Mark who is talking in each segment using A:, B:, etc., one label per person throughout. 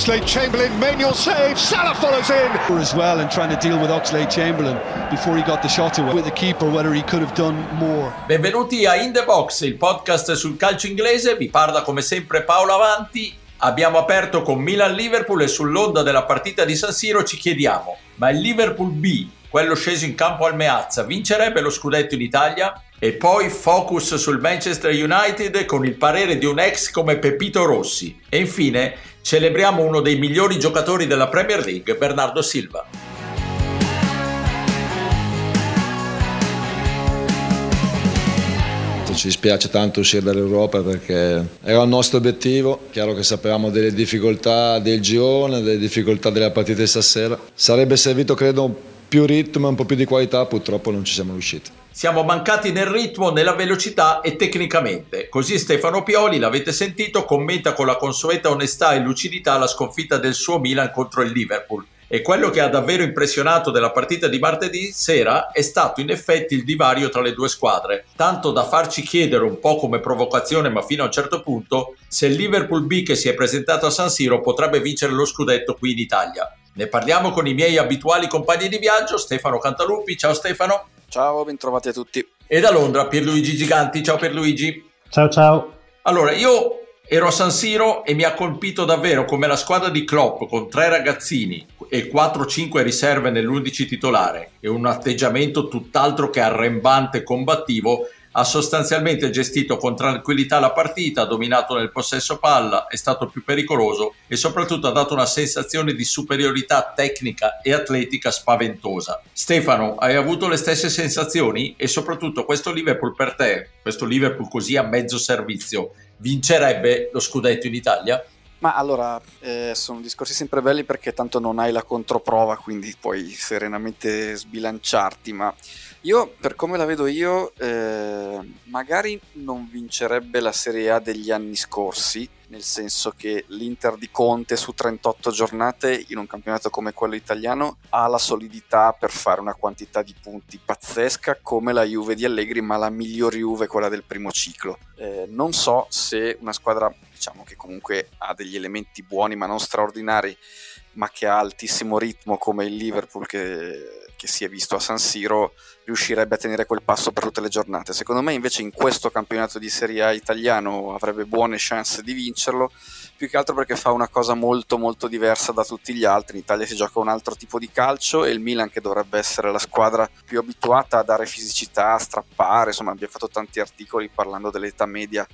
A: Oxlade Chamberlain, Manuel save, Salah follows in.
B: As well and trying to deal with Oxlade Chamberlain before he got the shot away with the keeper, whether he could have done more.
C: Benvenuti a In The Box, il podcast sul calcio inglese, vi parla come sempre Paolo Avanti. Abbiamo aperto con Milan-Liverpool e sull'onda della partita di San Siro ci chiediamo, ma il Liverpool B, quello sceso in campo al Meazza, vincerebbe lo scudetto in Italia? E poi focus sul Manchester United con il parere di un ex come Pepito Rossi. E infine celebriamo uno dei migliori giocatori della Premier League, Bernardo Silva.
D: Ci dispiace tanto uscire dall'Europa perché era il nostro obiettivo. Chiaro che sapevamo delle difficoltà del girone, delle difficoltà della partita di stasera. Sarebbe servito, credo, più ritmo e un po' più di qualità, purtroppo non ci siamo riusciti.
C: Siamo mancati nel ritmo, nella velocità e tecnicamente. Così Stefano Pioli, l'avete sentito, commenta con la consueta onestà e lucidità la sconfitta del suo Milan contro il Liverpool. E quello che ha davvero impressionato della partita di martedì sera è stato in effetti il divario tra le due squadre, tanto da farci chiedere un po' come provocazione, ma fino a un certo punto, se il Liverpool B che si è presentato a San Siro potrebbe vincere lo scudetto qui in Italia. Ne parliamo con i miei abituali compagni di viaggio, Stefano Cantalupi. Ciao Stefano.
E: Ciao, bentrovati a tutti.
C: E da Londra Pierluigi Giganti. Ciao Pierluigi.
F: Ciao ciao.
C: Allora, io ero a San Siro e mi ha colpito davvero come la squadra di Klopp con tre ragazzini e 4-5 riserve nell'11 titolare e un atteggiamento tutt'altro che arrembante e combattivo ha sostanzialmente gestito con tranquillità la partita, ha dominato nel possesso palla, è stato più pericoloso e soprattutto ha dato una sensazione di superiorità tecnica e atletica spaventosa. Stefano, hai avuto le stesse sensazioni? E soprattutto questo Liverpool per te, questo Liverpool così a mezzo servizio, vincerebbe lo scudetto in Italia?
E: Ma allora, eh, sono discorsi sempre belli perché tanto non hai la controprova, quindi puoi serenamente sbilanciarti, ma io, per come la vedo io, eh, magari non vincerebbe la Serie A degli anni scorsi, nel senso che l'Inter di Conte su 38 giornate in un campionato come quello italiano ha la solidità per fare una quantità di punti pazzesca come la Juve di Allegri, ma la miglior Juve quella del primo ciclo. Eh, non so se una squadra, diciamo che comunque ha degli elementi buoni ma non straordinari, ma che ha altissimo ritmo come il Liverpool che che si è visto a San Siro riuscirebbe a tenere quel passo per tutte le giornate. Secondo me invece in questo campionato di Serie A italiano avrebbe buone chance di vincerlo, più che altro perché fa una cosa molto molto diversa da tutti gli altri. In Italia si gioca un altro tipo di calcio e il Milan che dovrebbe essere la squadra più abituata a dare fisicità, a strappare, insomma abbiamo fatto tanti articoli parlando dell'età media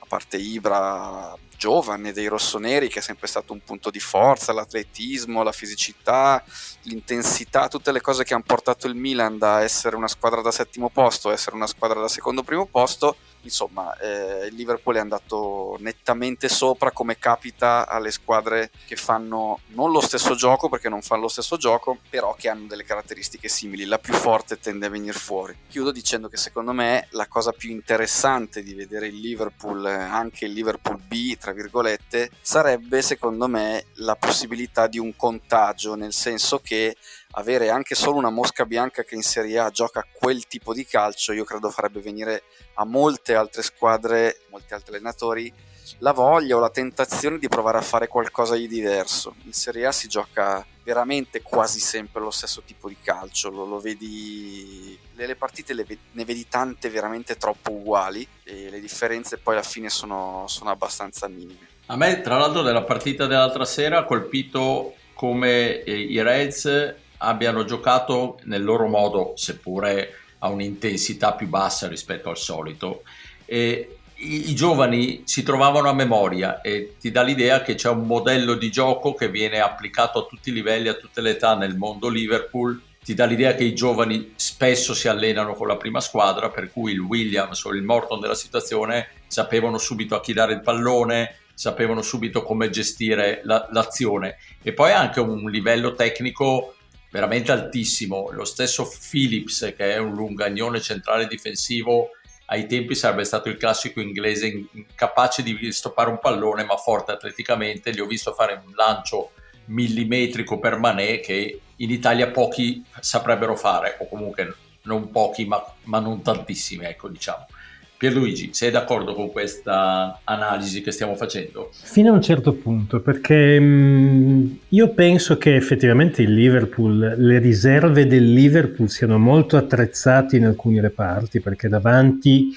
E: a parte Ibra, giovane dei rossoneri che è sempre stato un punto di forza, l'atletismo, la fisicità, l'intensità, tutte le cose che hanno portato il Milan da essere una squadra da settimo posto a essere una squadra da secondo primo posto insomma eh, il Liverpool è andato nettamente sopra come capita alle squadre che fanno non lo stesso gioco perché non fanno lo stesso gioco però che hanno delle caratteristiche simili. La più forte tende a venire fuori. Chiudo dicendo che secondo me la cosa più interessante di vedere il Liverpool anche il Liverpool B tra virgolette sarebbe secondo me la possibilità di un contagio nel senso che avere anche solo una mosca bianca che in Serie A gioca quel tipo di calcio, io credo farebbe venire a molte altre squadre, molti altri allenatori, la voglia o la tentazione di provare a fare qualcosa di diverso. In Serie A si gioca veramente quasi sempre lo stesso tipo di calcio, lo, lo vedi, le, le partite le, ne vedi tante veramente troppo uguali e le differenze poi alla fine sono, sono abbastanza minime.
C: A me, tra l'altro, della partita dell'altra sera ha colpito come eh, i Reds abbiano giocato nel loro modo, seppure a un'intensità più bassa rispetto al solito. E i, i, giovani si trovavano a memoria e ti dà l'idea che c'è un modello di gioco che viene applicato a tutti i livelli, a tutte le età nel mondo Liverpool. Ti dà l'idea che i giovani spesso si allenano con la prima squadra, per cui il Williams o il Morton della situazione sapevano subito a chi dare il pallone, sapevano subito come gestire la, l'azione. E poi anche un livello tecnico veramente altissimo. Lo stesso Phillips, che è un lungagnone centrale difensivo, ai tempi sarebbe stato il classico inglese capace di stoppare un pallone, ma forte atleticamente. Gli ho visto fare un lancio millimetrico per Mané che in Italia pochi saprebbero fare, o comunque non pochi, ma, ma non tantissimi, ecco diciamo. Pierluigi, sei d'accordo con questa analisi che stiamo facendo?
F: Fino a un certo punto, perché mh, mm, io penso che effettivamente il Liverpool, le riserve del Liverpool siano molto attrezzate in alcuni reparti, perché davanti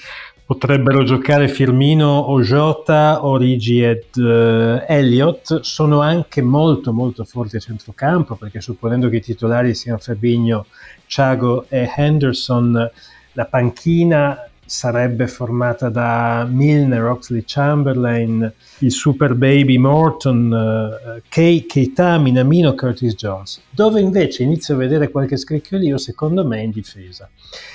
F: potrebbero giocare Firmino o Jota, Origi ed uh, Elliott, sono anche molto molto forti a centrocampo, perché supponendo che i titolari siano Fabinho, Thiago e Henderson, la panchina sarebbe formata da Milner, Oxley Chamberlain, il Super Baby Morton, uh, Kay, Keita, Minamino, Curtis Jones. Dove invece inizio a vedere qualche scricchiolio, secondo me, in difesa.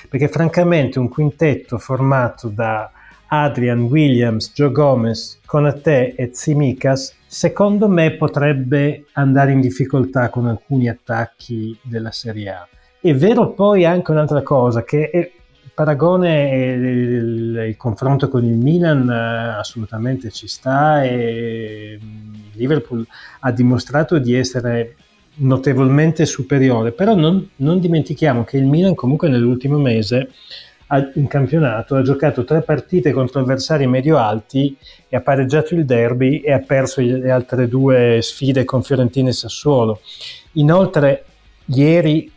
F: Perché francamente un quintetto formato da Adrian, Williams, Joe Gomez, Conate e Tsimikas, secondo me potrebbe andare in difficoltà con alcuni attacchi della Serie A. È vero poi anche un'altra cosa, che è, paragone e il, il, confronto con il Milan eh, assolutamente ci sta e mm, Liverpool ha dimostrato di essere notevolmente superiore, però non, non dimentichiamo che il Milan comunque nell'ultimo mese ha, in campionato ha giocato tre partite contro avversari medio-alti e ha pareggiato il derby e ha perso le altre due sfide con Fiorentina e Sassuolo. Inoltre ieri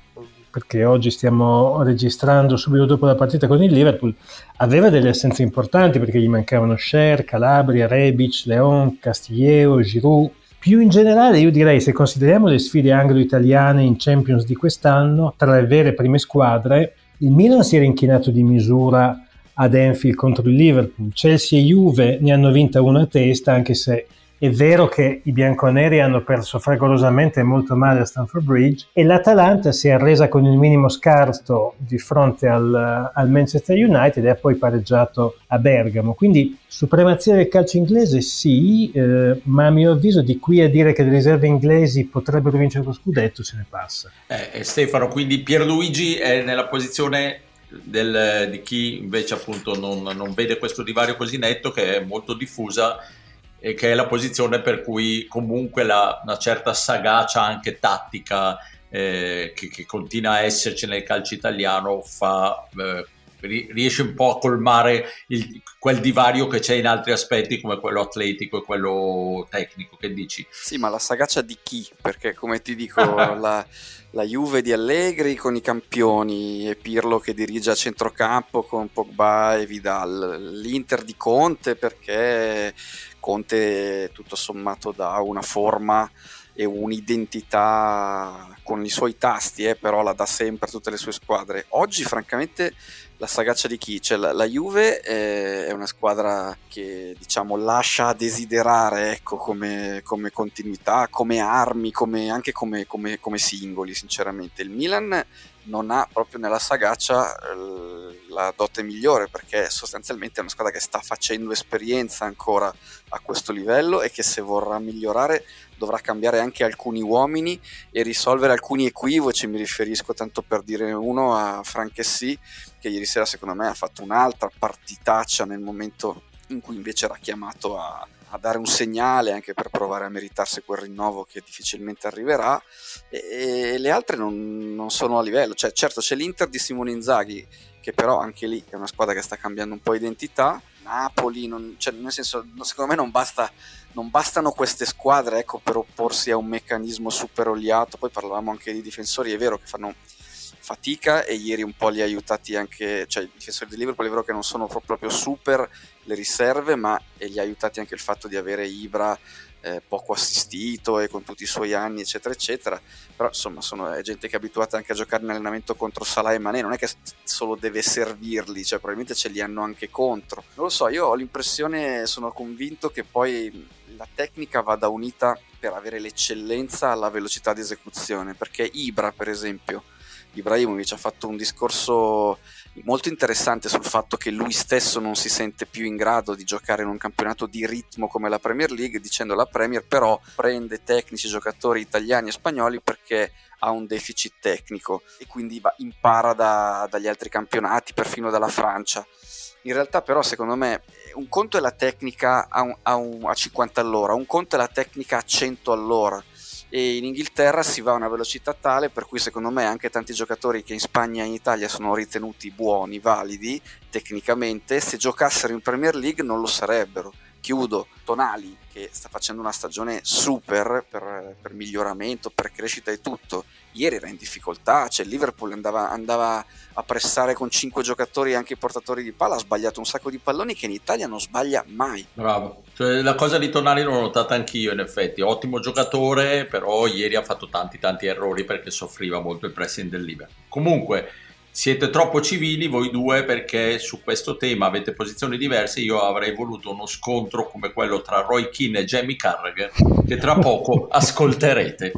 F: perché oggi stiamo registrando subito dopo la partita con il Liverpool, aveva delle assenze importanti perché gli mancavano Scher, Calabria, Rebic, Leon, Castillejo, Giroud. Più in generale io direi se consideriamo le sfide anglo-italiane in Champions di quest'anno, tra le vere prime squadre, il Milan si era inchinato di misura ad Enfield contro il Liverpool, Chelsea e Juve ne hanno vinta una a testa anche se è vero che i bianconeri hanno perso fragorosamente molto male a Stamford Bridge e l'Atalanta si è arresa con il minimo scarto di fronte al, al Manchester United e ha poi pareggiato a Bergamo. Quindi supremazia del calcio inglese sì, eh, ma a mio avviso di qui a dire che le riserve inglesi potrebbero vincere lo scudetto se ne passa.
C: Eh, Stefano, quindi Pierluigi è nella posizione del, di chi invece appunto non, non vede questo divario così netto che è molto diffusa e che è la posizione per cui comunque la, una certa sagacia anche tattica eh, che, che, continua a esserci nel calcio italiano fa, eh, riesce un po' a colmare il, quel divario che c'è in altri aspetti come quello atletico e quello tecnico che dici?
E: Sì ma la sagacia di chi? perché come ti dico la, la Juve di Allegri con i campioni e Pirlo che dirige a centrocampo con Pogba e Vidal l'Inter di Conte perché Conte tutto sommato dà una forma e un'identità con i suoi tasti, eh, però la dà sempre a tutte le sue squadre. Oggi, francamente, la sagaccia di chi? Cioè, la, la, Juve è, è, una squadra che diciamo lascia a desiderare ecco, come, come, continuità, come armi, come, anche come, come, singoli, sinceramente. Il Milan non ha proprio nella sagaccia eh, la dote migliore perché sostanzialmente è una squadra che sta facendo esperienza ancora a questo livello e che se vorrà migliorare dovrà cambiare anche alcuni uomini e risolvere alcuni equivoci, mi riferisco tanto per dire uno a Franchessy che ieri sera secondo me ha fatto un'altra partitaccia nel momento in cui invece era chiamato a, a dare un segnale anche per provare a meritarsi quel rinnovo che difficilmente arriverà. E, e le altre non, non, sono a livello, cioè certo c'è l'Inter di Simone Inzaghi che però anche lì è una squadra che sta cambiando un po' identità. Napoli, non, cioè, nel senso, secondo me non, basta, non bastano queste squadre ecco, per opporsi a un meccanismo super oliato. Poi parlavamo anche di difensori, è vero che fanno fatica e ieri un po' li ha aiutati anche, cioè i difensori di Liverpool è vero che non sono proprio super le riserve, ma li ha aiutati anche il fatto di avere Ibra eh, poco assistito e con tutti i suoi anni, eccetera, eccetera. Però insomma, sono, è gente che è abituata anche a giocare in allenamento contro Salah e Mané, non è che solo deve servirli, cioè probabilmente ce li hanno anche contro. Non lo so, io ho l'impressione, sono convinto che poi la tecnica vada unita per avere l'eccellenza alla velocità di esecuzione, perché Ibra, per esempio, Ibrahimovic ha fatto un discorso molto interessante sul fatto che lui stesso non si sente più in grado di giocare in un campionato di ritmo come la Premier League, dicendo la Premier però prende tecnici giocatori italiani e spagnoli perché ha un deficit tecnico e quindi va, impara da, dagli altri campionati, perfino dalla Francia. In realtà però secondo me un conto è la tecnica a, un, a, un, a 50 all'ora, un conto è la tecnica a 100 all'ora e in Inghilterra si va a una velocità tale per cui secondo me anche tanti giocatori che in Spagna e in Italia sono ritenuti buoni, validi tecnicamente, se giocassero in Premier League non lo sarebbero. Chiudo, Tonali che sta facendo una stagione super per, per miglioramento, per crescita e tutto, ieri era in difficoltà, cioè Liverpool andava, andava, a pressare con 5 giocatori anche portatori di palla, ha sbagliato un sacco di palloni che in Italia non sbaglia mai.
C: Bravo, cioè, la cosa di Tonali l'ho notata anch'io in effetti, ottimo giocatore, però ieri ha fatto tanti tanti errori perché soffriva molto il pressing del Liverpool. Comunque siete troppo civili voi due perché su questo tema avete posizioni diverse. Io avrei voluto uno scontro come quello tra Roy Keane e Jamie Carragher che tra poco ascolterete.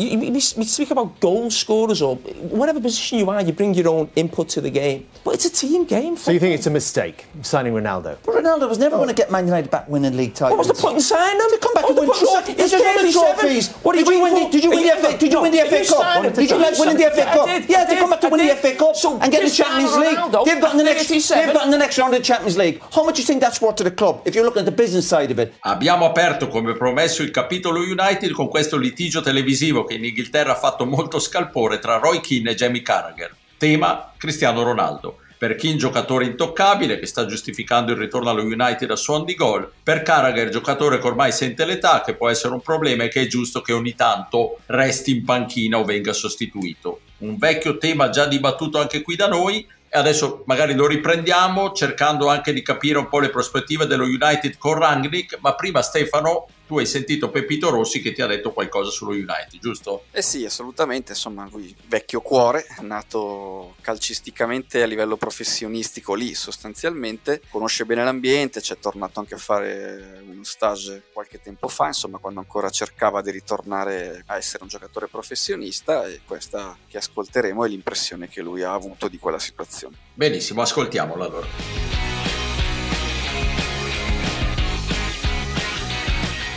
G: You, we, speak about goal scorers or whatever position you are, you bring your own input to the game. But it's a team game.
H: So you think it's a mistake signing Ronaldo?
I: But Ronaldo was never oh. going to get Man United back winning league titles.
G: What was the point in signing him?
I: To come back
G: oh,
I: and win trophies. He's just winning trophies. What did, did you win? Did you win the FA? Did you win the FA Cup? Did you like winning the FA Cup? Yeah, to come back to win the FA Cup and get the Champions League. They've got the next. They've got the next round of the Champions League. How much do you think that's worth to the club? If you're looking at the business side of it.
C: Abbiamo aperto come promesso il capitolo United con questo litigio televisivo che in Inghilterra ha fatto molto scalpore tra Roy Keane e Jamie Carragher. Tema Cristiano Ronaldo. Per Keane giocatore intoccabile che sta giustificando il ritorno allo United a suon di gol. Per Carragher giocatore che ormai sente l'età, che può essere un problema e che è giusto che ogni tanto resti in panchina o venga sostituito. Un vecchio tema già dibattuto anche qui da noi e adesso magari lo riprendiamo cercando anche di capire un po' le prospettive dello United con Rangnick, ma prima Stefano tu hai sentito Pepito Rossi che ti ha detto qualcosa sullo United, giusto?
E: Eh sì, assolutamente, insomma, lui vecchio cuore, nato calcisticamente a livello professionistico lì sostanzialmente, conosce bene l'ambiente, ci è tornato anche a fare uno stage qualche tempo fa, insomma, quando ancora cercava di ritornare a essere un giocatore professionista e questa che ascolteremo è l'impressione che lui ha avuto di quella situazione.
C: Benissimo, ascoltiamolo allora.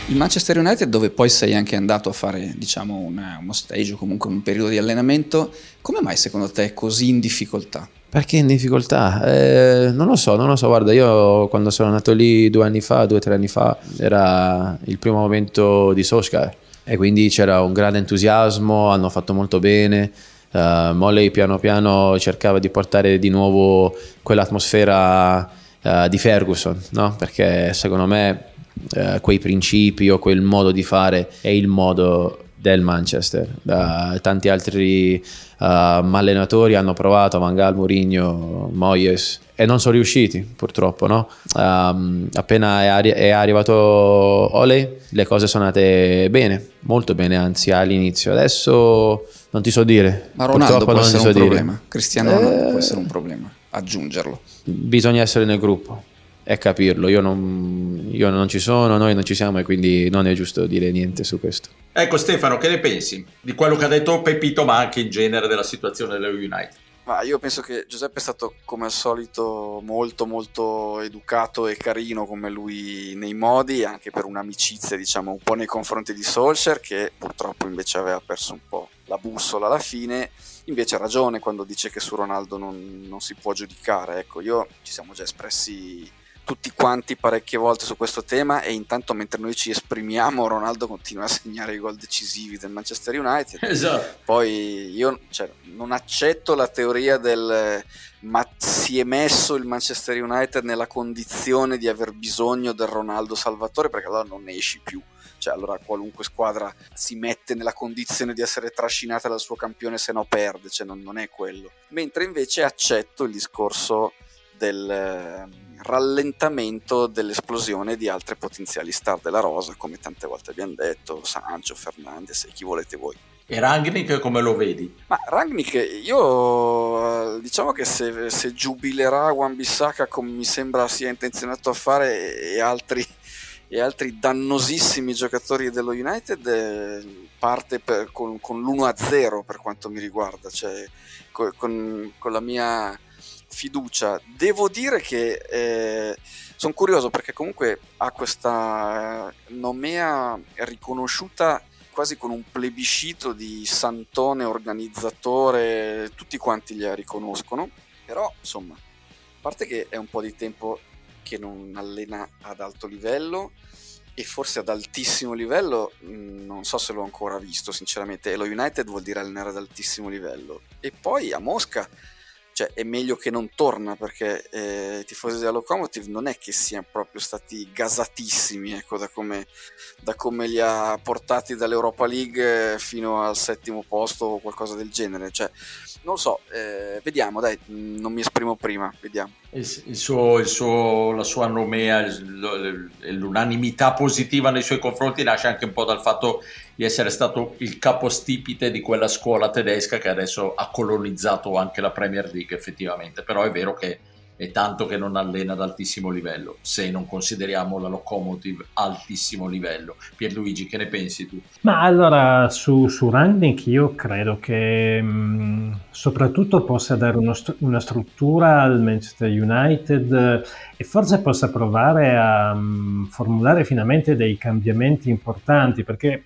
J: Il Manchester United, dove poi sei anche andato a fare diciamo, una, uno stage o comunque un periodo di allenamento, come mai secondo te è così in difficoltà?
K: Perché in difficoltà? Eh, non lo so, non lo so. Guarda, io quando sono andato lì due anni fa, due o tre anni fa, era il primo momento di Solskjaer e quindi c'era un grande entusiasmo, hanno fatto molto bene. Uh, Molley piano piano cercava di portare di nuovo quell'atmosfera uh, di Ferguson, no? perché secondo me eh, quei principi o quel modo di fare è il modo del Manchester. Uh, tanti altri uh, allenatori hanno provato, Mangal, Mourinho, Moyes, e non sono riusciti purtroppo. No? Um, appena è, arri- è, arrivato Ole, le cose sono andate bene, molto bene anzi all'inizio. Adesso non ti so dire.
J: Ma Ronaldo può essere so un dire. problema, Cristiano eh... può essere un problema, aggiungerlo.
K: Bisogna essere nel gruppo è capirlo. Io non, io non, ci sono, noi non ci siamo e quindi non è giusto dire niente su questo.
C: Ecco Stefano, che ne pensi di quello che ha detto Pepito, ma anche in genere della situazione dello United?
E: Ma io penso che Giuseppe è stato come al solito molto molto educato e carino come lui nei modi, anche per un'amicizia diciamo un po' nei confronti di Solskjaer che purtroppo invece aveva perso un po' la bussola alla fine, invece ha ragione quando dice che su Ronaldo non, non si può giudicare, ecco io ci siamo già espressi tutti quanti parecchie volte su questo tema e intanto mentre noi ci esprimiamo Ronaldo continua a segnare i gol decisivi del Manchester United.
C: Esatto.
E: Poi io cioè, non accetto la teoria del ma si è messo il Manchester United nella condizione di aver bisogno del Ronaldo Salvatore perché allora non ne esci più. Cioè, allora qualunque squadra si mette nella condizione di essere trascinata dal suo campione se no perde, cioè non, non è quello. Mentre invece accetto il discorso del rallentamento dell'esplosione di altre potenziali star della rosa, come tante volte abbiamo detto, Sancho, Fernandez e chi volete voi.
C: E Rangnick come lo vedi?
E: Ma Rangnick, io diciamo che se, se giubilerà Wan Bissaka come mi sembra sia intenzionato a fare e altri, e altri dannosissimi giocatori dello United parte per, con, con l'1-0 per quanto mi riguarda, cioè con, con la mia fiducia. Devo dire che eh, sono curioso perché comunque ha questa nomea riconosciuta quasi con un plebiscito di santone organizzatore, tutti quanti la riconoscono, però insomma, a parte che è un po' di tempo che non allena ad alto livello e forse ad altissimo livello mm, non so se l'ho ancora visto sinceramente. E lo United vuol dire allenare ad altissimo livello. E poi a Mosca cioè è meglio che non torna perché eh, i tifosi della Locomotive non è che siano proprio stati gasatissimi ecco, da, come, da come li ha portati dall'Europa League fino al settimo posto o qualcosa del genere. Cioè non lo so eh, vediamo dai non mi esprimo prima vediamo
C: il, suo, il suo, la sua nomea l'unanimità positiva nei suoi confronti nasce anche un po' dal fatto di essere stato il capostipite di quella scuola tedesca che adesso ha colonizzato anche la Premier League effettivamente, però è vero che è tanto che non allena ad altissimo livello, se non consideriamo la locomotive altissimo livello. Pierluigi, che ne pensi tu?
F: Ma allora su, su Rangnick io credo che mh, mm, soprattutto possa dare uno, una struttura al Manchester United e forse possa provare a um, formulare finalmente dei cambiamenti importanti perché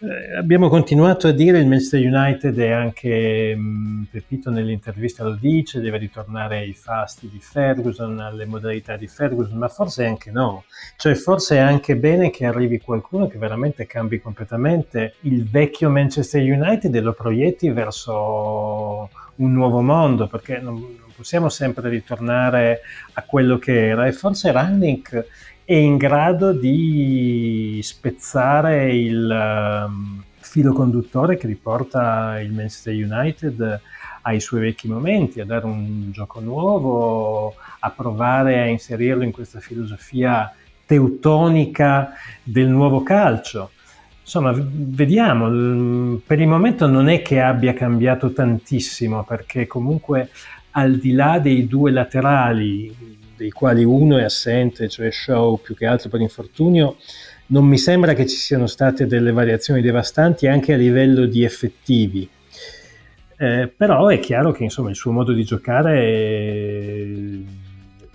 F: eh, abbiamo continuato a dire il Manchester United e anche um, Pepito nell'intervista lo dice deve ritornare ai fasti di Ferguson alle modalità di Ferguson ma forse anche no. Cioè forse è anche bene che arrivi qualcuno che veramente cambi completamente il vecchio Manchester United e lo proietti verso un nuovo mondo perché non, possiamo sempre ritornare a quello che era. E forse Rannick è in grado di spezzare il um, filo conduttore che riporta il Manchester United ai suoi vecchi momenti, a dare un gioco nuovo, a provare a inserirlo in questa filosofia teutonica del nuovo calcio. Insomma, vediamo, per il momento non è che abbia cambiato tantissimo perché comunque al di là dei due laterali, dei quali uno è assente, cioè Shaw più che altro per infortunio, non mi sembra che ci siano state delle variazioni devastanti anche a livello di effettivi. Eh, però è chiaro che insomma, il suo modo di giocare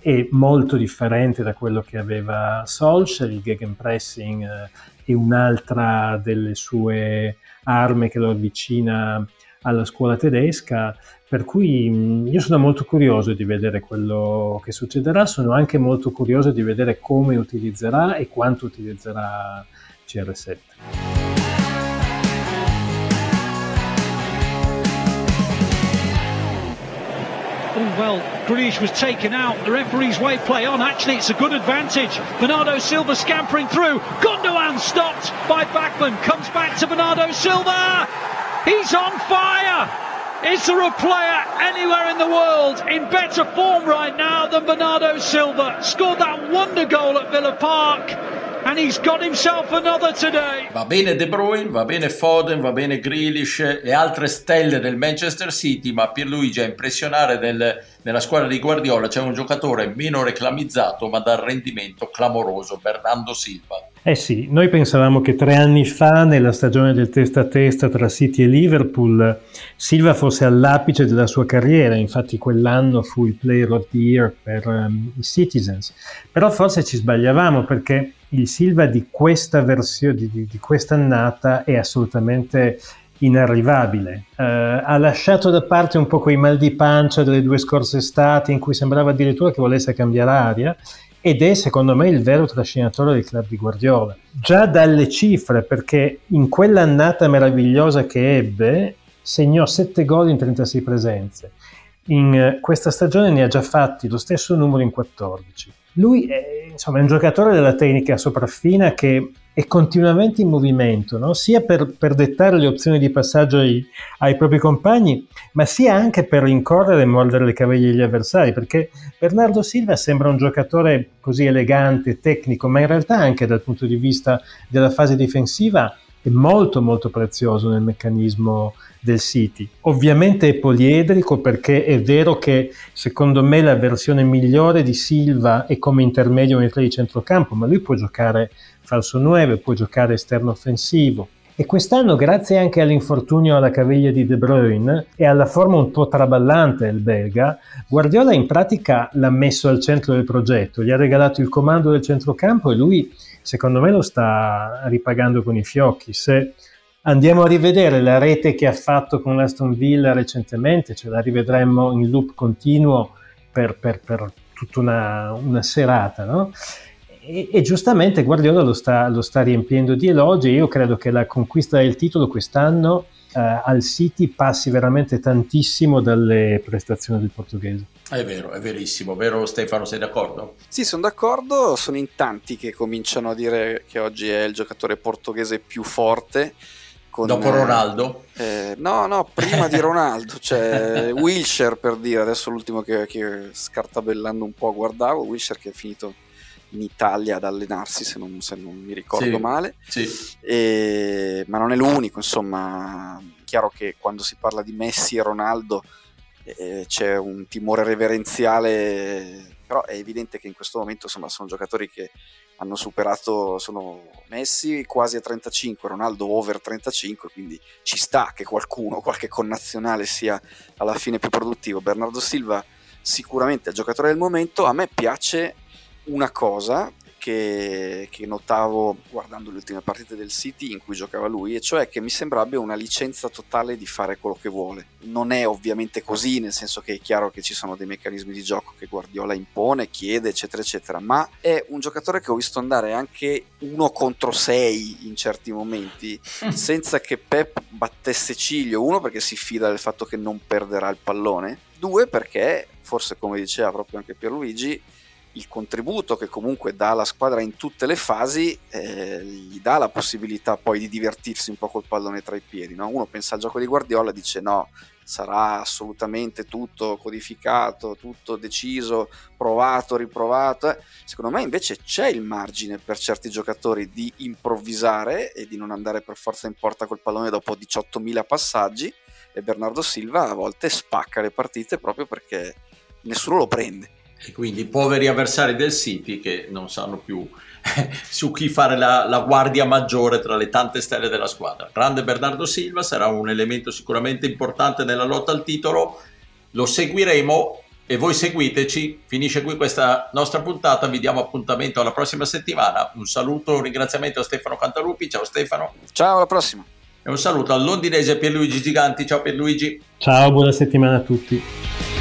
F: è, è, molto differente da quello che aveva Solskjaer, il gegenpressing eh, è un'altra delle sue armi che lo avvicina alla scuola tedesca, per cui mm, io sono molto curioso di vedere quello che succederà, sono anche molto curioso di vedere come utilizzerà e quanto utilizzerà CR7.
L: Well, Grealish was taken out. The referee's way play on. Actually, it's a good advantage. Bernardo Silva scampering through. Gundogan stopped by Backman. Comes back to Bernardo Silva. He's on fire! Is there a player anywhere in the world in better form right now than Bernardo Silva? Scored that wonder goal at Villa Park. And he's got himself another today.
C: Va bene De Bruyne, va bene Foden, va bene Grealish e altre stelle del Manchester City, ma Pierluigi a impressionare del, nella squadra di Guardiola c'è un giocatore meno reclamizzato ma dal rendimento clamoroso, Bernardo Silva.
F: Eh sì, noi pensavamo che tre anni fa, nella stagione del testa a testa tra City e Liverpool, Silva fosse all'apice della sua carriera, infatti quell'anno fu il Player of the Year per um, i Citizens. Però forse ci sbagliavamo perché il Silva di questa versione, di, di, quest'annata è assolutamente inarrivabile. Uh, ha lasciato da parte un po' quei mal di pancia delle due scorse estati in cui sembrava addirittura che volesse cambiare aria ed è secondo me il vero trascinatore del club di Guardiola. Già dalle cifre, perché in quell'annata meravigliosa che ebbe, segnò 7 gol in 36 presenze. In eh, questa stagione ne ha già fatti lo stesso numero in 14. Lui è, insomma, è un giocatore della tecnica sopraffina che è continuamente in movimento, no? sia per, per, dettare le opzioni di passaggio ai, ai, propri compagni, ma sia anche per rincorrere e mordere le caviglie agli avversari, perché Bernardo Silva sembra un giocatore così elegante, tecnico, ma in realtà anche dal punto di vista della fase difensiva è molto molto prezioso nel meccanismo del City. Ovviamente è poliedrico perché è vero che secondo me la versione migliore di Silva è come intermedio nei tre di centrocampo, ma lui può giocare falso 9, può giocare esterno offensivo. E quest'anno, grazie anche all'infortunio alla caviglia di De Bruyne e alla forma un po' traballante del belga, Guardiola in pratica l'ha messo al centro del progetto, gli ha regalato il comando del centrocampo e lui, secondo me, lo sta ripagando con i fiocchi. Se andiamo a rivedere la rete che ha fatto con l'Aston Villa recentemente, ce la rivedremo in loop continuo per, per, per tutta una, una serata, no? E, e, giustamente Guardiola lo sta, lo sta, riempiendo di elogi. Io credo che la conquista del titolo quest'anno eh, al City passi veramente tantissimo dalle prestazioni del portoghese.
C: È vero, è verissimo, vero Stefano, sei d'accordo?
E: Sì, sono d'accordo, sono in tanti che cominciano a dire che oggi è il giocatore portoghese più forte.
C: Con, Dopo Ronaldo?
E: Eh, no, no, prima di Ronaldo, cioè Wilshire per dire, adesso l'ultimo che, che scartabellando un po' guardavo, Wilshire che è finito in Italia ad allenarsi, se non, se non mi ricordo
C: sì,
E: male.
C: Sì.
E: E, ma non è l'unico, insomma, chiaro che quando si parla di Messi e Ronaldo eh, c'è un timore reverenziale, però è evidente che in questo momento insomma, sono giocatori che hanno superato, sono Messi quasi a 35, Ronaldo over 35, quindi ci sta che qualcuno, qualche connazionale sia alla fine più produttivo. Bernardo Silva sicuramente è il giocatore del momento, a me piace una cosa che, che, notavo guardando le ultime partite del City in cui giocava lui, e cioè che mi sembra abbia una licenza totale di fare quello che vuole. Non è ovviamente così, nel senso che è chiaro che ci sono dei meccanismi di gioco che Guardiola impone, chiede, eccetera, eccetera, ma è un giocatore che ho visto andare anche uno contro sei in certi momenti, senza che Pep battesse ciglio. Uno, perché si fida del fatto che non perderà il pallone, due, perché, forse come diceva proprio anche Pierluigi, il contributo che comunque dà la squadra in tutte le fasi eh, gli dà la possibilità poi di divertirsi un po' col pallone tra i piedi. No? Uno pensa al gioco di Guardiola e dice no, sarà assolutamente tutto codificato, tutto deciso, provato, riprovato. Eh. Secondo me invece c'è il margine per certi giocatori di improvvisare e di non andare per forza in porta col pallone dopo 18.000 passaggi e Bernardo Silva a volte spacca le partite proprio perché nessuno lo prende
C: e quindi i poveri avversari del City che non sanno più su chi fare la, la, guardia maggiore tra le tante stelle della squadra. Grande Bernardo Silva sarà un elemento sicuramente importante nella lotta al titolo, lo seguiremo e voi seguiteci. Finisce qui questa nostra puntata, vi diamo appuntamento alla prossima settimana. Un saluto, un ringraziamento a Stefano Cantalupi, ciao Stefano.
E: Ciao, alla prossima.
C: E un saluto al londinese Pierluigi Giganti, ciao Pierluigi.
F: Ciao, buona settimana a tutti.